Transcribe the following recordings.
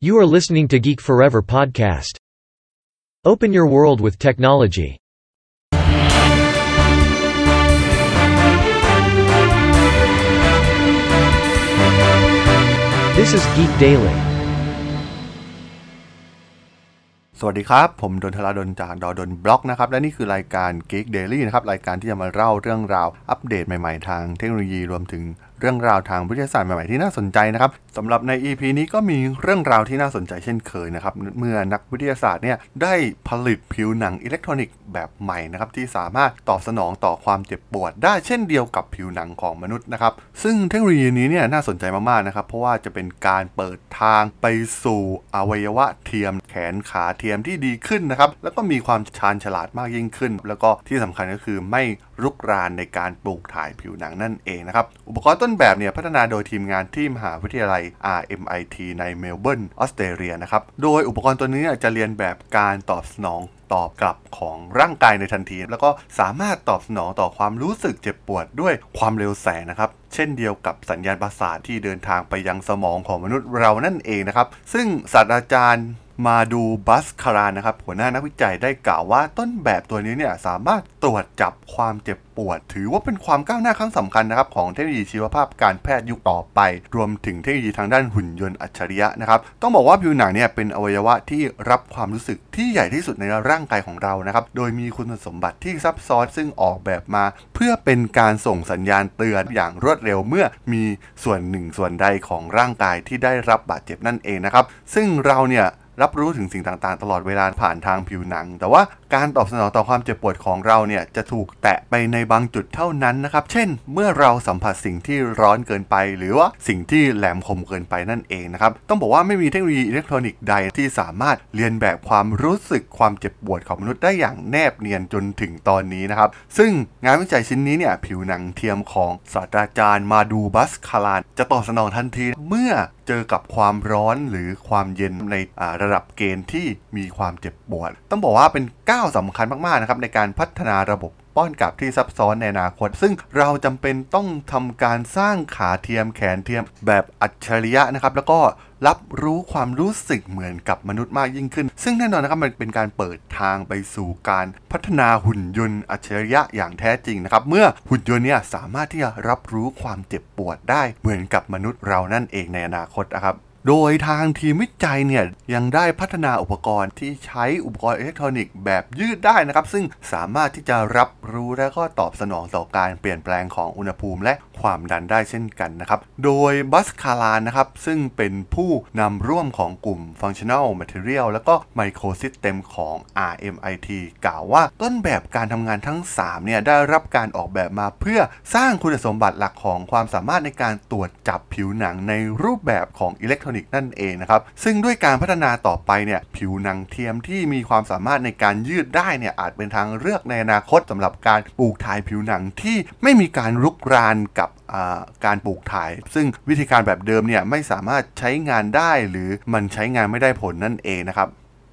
You are listening to Geek Forever podcast. Open your world with technology. This is Geek Daily. สวัสดีครับ ผมดนทราดนจากดอดนบล็อกนะครับ และนี่คือรายการ Geek Daily นะครับ รายการที่จะมาเล่าเรื่องราวอัปเดตใหม่ ๆ ทางเทคโนโลยีรวมถึง เรื่องราวทางวิทยาศาสตร์ใหม่ๆที่น่าสนใจนะครับสำหรับใน EP นี้ก็มีเรื่องราวที่น่าสนใจเช่นเคยนะครับเมื่อนักวิทยาศาสตร์เนี่ยได้ผลิตผิวหนังอิเล็กทรอนิกส์แบบใหม่นะครับที่สามารถตอบสนองต่อความเจ็บปวด ได้เช่นเดียวกับผิวหนังของมนุษย์นะครับซึ่งเทคโนโลยีนี้เนี่ยน่าสนใจมากๆนะครับเพราะว่าจะเป็นการเปิดทางไปสู่อวัยวะเทียม แขนขาเทียมที่ดีขึ้นนะครับแล้วก็มีความชาญฉลาดมากยิ่งขึ้น แล้วก็ที่สำคัญก็คือไม่รุกรานในการปลูกถ่ายผิวหนังนั่นเองนะครับอุปกรณ์ต้น้นแบบเนี่ยพัฒนาโดยทีมงานที่มหาวิทยาลัย RMIT ในเมลเบิร์นออสเตรเลียนะครับ โดยอุปกรณ์ตัวนี้จะเลียนแบบการตอบสนองตอบกลับของร่างกายในทันที แล้วก็สามารถตอบสนองต่อความรู้สึกเจ็บปวดด้วยความเร็วแสงนะครับ เช่นเดียวกับสัญญาณประสาทที่เดินทางไปยังสมองของมนุษย์เรานั่นเองนะครับ ซึ่งศาสตราจารย์ มาดูบัสคารานนะครับ หัวหน้านักวิจัยได้กล่าวว่าต้นแบบตัวนี้เนี่ยสามารถตรวจจับความเจ็บปวด ถือว่าเป็นความก้าวหน้าครั้งสำคัญนะครับของเทคโนโลยีชีวภาพการแพทย์ยุคต่อไป รวมถึงเทคโนโลยีทางด้านหุ่นยนต์อัจฉริยะนะครับต้องบอกว่าผิวหนังเนี่ยเป็นอวัยวะที่รับความรู้สึกที่ใหญ่ที่สุดในร่างกายของเรานะครับโดยมีคุณสมบัติที่ซับซ้อนซึ่งออกแบบมา เพื่อเป็นการส่งสัญญาณเตือนอย่างรวดเร็วเมื่อมีส่วนหนึ่งส่วนใดของร่างกายที่ได้รับบาดเจ็บนั่นเองนะครับซึ่งเราเนี่ย รับรู้ถึงสิ่งต่างๆ ตลอดเวลาผ่านทางผิวหนัง แต่ว่าการตอบสนองต่อความเจ็บปวดของเราเนี่ยจะถูกแตะไปในบางจุดเท่านั้นนะครับ เช่น เมื่อเราสัมผัสสิ่งที่ร้อนเกินไป หรือว่าสิ่งที่แหลมคมเกินไปนั่นเองนะครับ ต้องบอกว่าไม่มีเทคโนโลยีอิเล็กทรอนิกส์ใดที่สามารถเลียนแบบความรู้สึกความเจ็บปวดของมนุษย์ได้อย่างแนบเนียนจนถึงตอนนี้นะครับ ซึ่งงานวิจัยชิ้นนี้เนี่ยผิวหนังเทียมของศาสตราจารย์มาดูบัสคารานจะตอบสนองทันทีเมื่อ เจอกับความร้อนหรือความเย็นในระดับเกณฑ์ที่มีความเจ็บปวด ต้องบอกว่าเป็นก้าวสำคัญมากๆนะครับในการพัฒนาระบบ ป้อนกลับที่ซับซ้อนในอนาคต ซึ่งเราจำเป็นต้องทำการสร้างขาเทียมแขนเทียมแบบอัจฉริยะนะครับ แล้วก็รับรู้ความรู้สึกเหมือนกับมนุษย์มากยิ่งขึ้น ซึ่งแน่นอนนะครับมันเป็นการเปิดทางไปสู่การพัฒนาหุ่นยนต์อัจฉริยะอย่างแท้จริงนะครับ เมื่อหุ่นยนต์เนี่ยสามารถที่จะรับรู้ความเจ็บปวดได้เหมือนกับมนุษย์เรานั่นเองในอนาคตนะครับ โดยทางทีมวิจัยเนี่ยยังได้พัฒนาอุปกรณ์ที่ใช้อุปกรณ์อิเล็กทรอนิกส์แบบยืดได้นะครับ ซึ่งสามารถที่จะรับรู้และก็ตอบสนองต่อการเปลี่ยนแปลงของอุณหภูมิและความดันได้เช่นกันนะครับ โดยบัสคาลานนะครับ ซึ่งเป็นผู้นำร่วมของกลุ่ม Functional Material แล้วก็ Microsystem ของ RMIT กล่าวว่าต้นแบบการทำงานทั้ง 3 เนี่ยได้รับการออกแบบมาเพื่อสร้างคุณสมบัติหลักของความสามารถในการตรวจจับผิวหนังในรูปแบบของอิเล็กทรอนิกส์นั่นเองนะครับ ซึ่งด้วยการพัฒนาต่อไปเนี่ยผิวหนังเทียมที่มีความสามารถในการยืดได้เนี่ยอาจเป็นทางเลือกในอนาคตสำหรับการปลูกถ่ายผิวหนังที่ไม่มีการรุกรานกับการปลูกถ่าย ซึ่งวิธีการแบบเดิมเนี่ยไม่สามารถใช้งานได้หรือมันใช้งานไม่ได้ผลนั่นเองนะครับ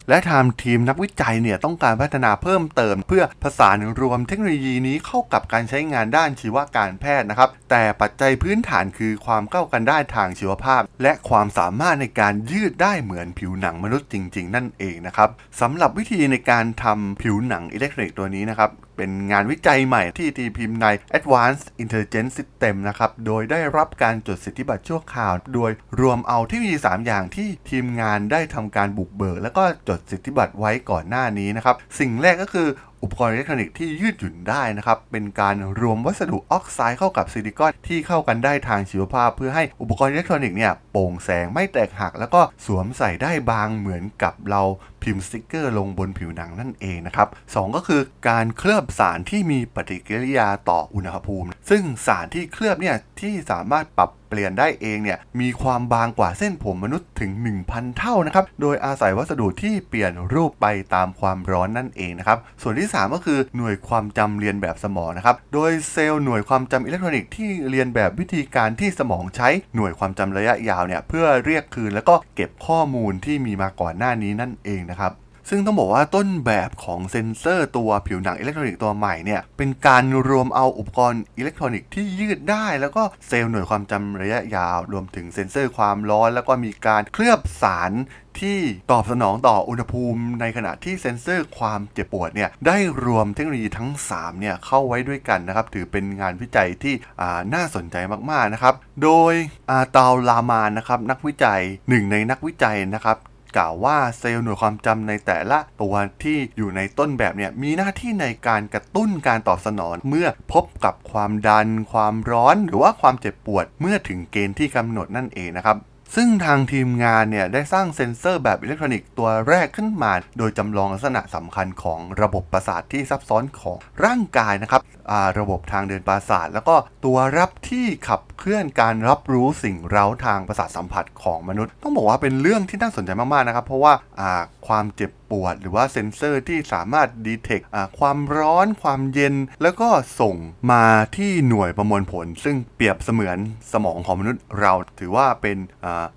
และทางทีมนักวิจัยเนี่ยต้องการพัฒนาเพิ่มเติม เพื่อผสานรวมเทคโนโลยีนี้เข้ากับการใช้งานด้านชีวการแพทย์นะครับ แต่ปัจจัยพื้นฐานคือความเข้ากันได้ทางชีวภาพ และความสามารถในการยืดได้เหมือนผิวหนังมนุษย์จริง ๆ นั่นเองนะครับสำหรับวิธีในการทำผิวหนังอิเล็กทรอนิกส์ตัวนี้นะครับ เป็นงานวิจัยใหม่ที่ตีพิมพ์ใน Advanced Intelligence System นะครับ โดยได้รับการจดสิทธิบัตรชั่วคราว โดยรวมเอาเทคโนโลยี 3 อย่างที่ทีมงานได้ทำการบุกเบิก แล้วก็จดสิทธิบัตรไว้ก่อนหน้านี้นะครับ สิ่งแรกก็คืออุปกรณ์อิเล็กทรอนิกส์ที่ยืดหยุ่นได้นะครับ เป็นการรวมวัสดุออกไซด์เข้ากับซิลิคอนที่เข้ากันได้ทางชีวภาพ เพื่อให้อุปกรณ์อิเล็กทรอนิกส์เนี่ย โปร่งแสงไม่แตกหัก แล้วก็สวมใส่ได้บางเหมือนกับเราพิมพ์สติกเกอร์ลงบนผิวหนังนั่นเองนะครับ สองก็คือการเคลือบสารที่มีปฏิกิริยาต่ออุณหภูมิ ซึ่งสารที่เคลือบเนี่ยที่สามารถปรับเปลี่ยนได้เองเนี่ยมีความบางกว่าเส้นผมมนุษย์ถึง 1,000 เท่านะครับโดยอาศัยวัสดุที่เปลี่ยนรูปไปตามความร้อนนั่นเองนะครับส่วนที่ 3 ก็คือหน่วยความจำเลียนแบบสมองนะครับโดยเซลล์หน่วยความจำอิเล็กทรอนิกส์ที่เลียนแบบวิธีการที่สมองใช้หน่วยความจำระยะยาวเนี่ยเพื่อเรียกคืนแล้วก็เก็บข้อมูลที่มีมาก่อนหน้านี้นั่นเองนะครับ ซึ่งต้องบอกว่าต้นแบบของเซ็นเซอร์ตัวผิวหนังอิเล็กทรอนิกส์ตัวใหม่เนี่ย เป็นการรวมเอาอุปกรณ์อิเล็กทรอนิกส์ที่ยืดได้ แล้วก็เซลล์หน่วยความจำระยะยาว รวมถึงเซ็นเซอร์ความร้อน แล้วก็มีการเคลือบสารที่ตอบสนองต่ออุณหภูมิ ในขณะที่เซ็นเซอร์ความเจ็บปวดเนี่ยได้รวมเทคโนโลยีทั้ง 3 เนี่ยเข้าไว้ด้วยกันนะครับถือเป็นงานวิจัยที่น่าสนใจมากๆนะครับ โดยอาตาลามานนะครับนักวิจัยหนึ่งในนักวิจัยนะครับ กล่าวว่าเซลล์หน่วยความจำในแต่ละตัวที่อยู่ในต้นแบบเนี่ยมีหน้าที่ในการกระตุ้นการตอบสนอง เมื่อพบกับความดัน ความร้อน หรือว่าความเจ็บปวดเมื่อถึงเกณฑ์ที่กำหนดนั่นเองนะครับซึ่งทางทีมงานเนี่ยได้สร้างเซ็นเซอร์แบบอิเล็กทรอนิกส์ตัวแรกขึ้นมา โดยจำลองลักษณะสำคัญของระบบประสาทที่ซับซ้อนของร่างกายนะครับ ระบบทางเดินประสาท แล้วก็ตัวรับที่ขับเคลื่อนการรับรู้สิ่งเร้าทางประสาทสัมผัสของมนุษย์ ต้องบอกว่าเป็นเรื่องที่น่าสนใจมากๆนะครับเพราะว่าความเจ็บปวด หรือว่าเซ็นเซอร์ที่สามารถ detect ความร้อนความเย็น แล้วก็ส่งมาที่หน่วยประมวลผล ซึ่งเปรียบเสมือนสมองของมนุษย์เราถือว่าเป็น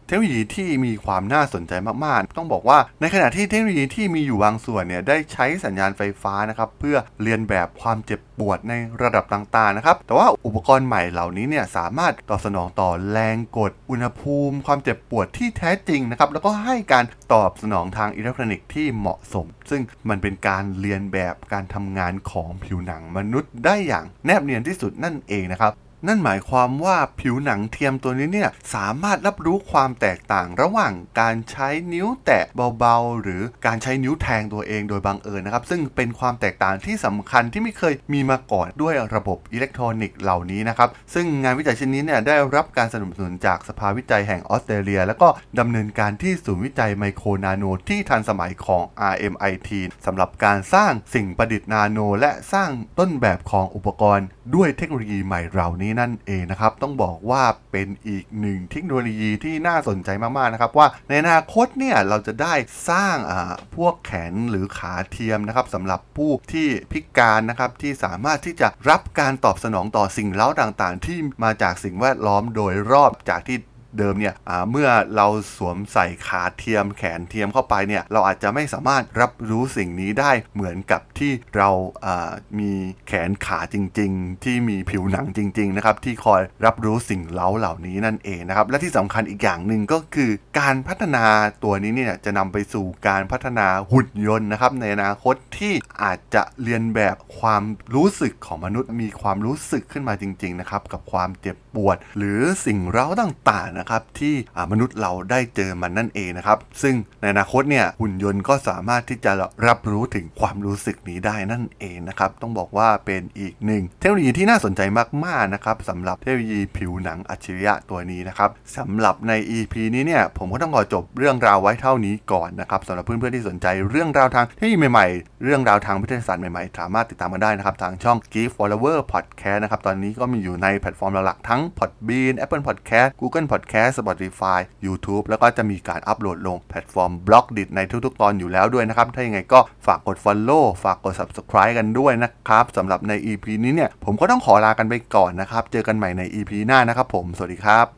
เทคโนโลยีที่มีความน่าสนใจมากๆ ต้องบอกว่าในขณะที่เทคโนโลยีที่มีอยู่บางส่วนเนี่ยได้ใช้สัญญาณไฟฟ้านะครับเพื่อเรียนแบบความเจ็บปวดในระดับต่างๆนะครับ แต่ว่าอุปกรณ์ใหม่เหล่านี้เนี่ยสามารถตอบสนองต่อแรงกด อุณหภูมิ ความเจ็บปวดที่แท้จริงนะครับ แล้วก็ให้การตอบสนองทางอิเล็กทรอนิกส์ที่เหมาะสม ซึ่งมันเป็นการเรียนแบบการทำงานของผิวหนังมนุษย์ได้อย่างแนบเนียนที่สุดนั่นเองนะครับ นั่นหมายความว่าผิวหนังเทียมตัวนี้เนี่ยสามารถรับรู้ความแตกต่างระหว่างการใช้นิ้วแตะเบาๆ หรือการใช้นิ้วแทงตัวเองโดยบังเอิญนะครับ ซึ่งเป็นความแตกต่างที่สำคัญที่ไม่เคยมีมาก่อนด้วยระบบอิเล็กทรอนิกส์เหล่านี้นะครับ ซึ่งงานวิจัยชิ้นนี้เนี่ยได้รับการสนับสนุนจากสภาวิจัยแห่งออสเตรเลีย แล้วก็ดำเนินการที่ศูนย์วิจัยไมโครนาโนที่ทันสมัยของ RMIT สำหรับการสร้างสิ่งประดิษฐ์นาโน และสร้างต้นแบบของอุปกรณ์ ด้วยเทคโนโลยีใหม่เหล่านี้นั่นเองนะครับ ต้องบอกว่าเป็นอีกหนึ่งเทคโนโลยีที่น่าสนใจมากๆนะครับ ว่าในอนาคตเนี่ยเราจะได้สร้างอ่าพวกแขนหรือขาเทียมนะครับสำหรับผู้ที่พิการนะครับที่สามารถที่จะรับการตอบสนองต่อสิ่งเล้าต่างๆ ที่มาจากสิ่งแวดล้อมโดยรอบจากที่ เดิมเนี่ยเมื่อเราสวมใส่ขาเทียมแขนเทียมเข้าไปเนี่ยเราอาจจะไม่สามารถรับรู้สิ่งนี้ได้เหมือนกับที่เรามีแขนขาจริง ๆ ที่มีผิวหนังจริงๆนะครับที่คอยรับรู้สิ่งเล้าเหล่านี้นั่นเองนะครับและที่สำคัญอีกอย่างหนึ่งก็คือการพัฒนาตัวนี้เนี่ยจะนำไปสู่การพัฒนาหุ่นยนต์นะครับในอนาคตที่อาจจะเรียนแบบความรู้สึกของมนุษย์มีความรู้สึกขึ้นมาจริงๆนะครับกับความเจ็บปวด หรือสิ่งเร้าต่างๆนะครับที่มนุษย์เราได้เจอมันนั่นเองนะครับ ซึ่งในอนาคตเนี่ยหุ่นยนต์ก็สามารถที่จะรับรู้ถึงความรู้สึกนี้ได้นั่นเองนะครับต้องบอกว่าเป็นอีกหนึ่งเทคโนโลยีที่น่าสนใจมากๆนะครับสำหรับเทคโนโลยีผิวหนังอัจฉริยะตัวนี้นะครับสำหรับใน EP นี้เนี่ยผมก็ต้องขอจบเรื่องราวไว้เท่านี้ก่อนนะครับสำหรับเพื่อนๆที่สนใจเรื่องราวทางเทคโนโลยีใหม่ๆ เรื่องราวทางวิทยาศาสตร์ใหม่ๆ สามารถติดตามกันได้นะครับทางช่อง Geek Follower Podcast นะครับตอนนี้ก็มีอยู่ในแพลตฟอร์มหลักๆทั้ง Podbean Apple Podcast Google Podcast Spotify YouTube แล้วก็จะมีการอัปโหลดลงแพลตฟอร์มบล็อกดิในทุกๆ ตอนอยู่แล้วด้วยนะครับ ถ้ายังไงก็ฝากกด Follow ฝากกด Subscribe กันด้วยนะครับสำหรับใน EP นี้เนี่ยผมก็ต้องขอลากันไปก่อนนะครับ เจอกันใหม่ใน EP หน้านะครับผม สวัสดีครับ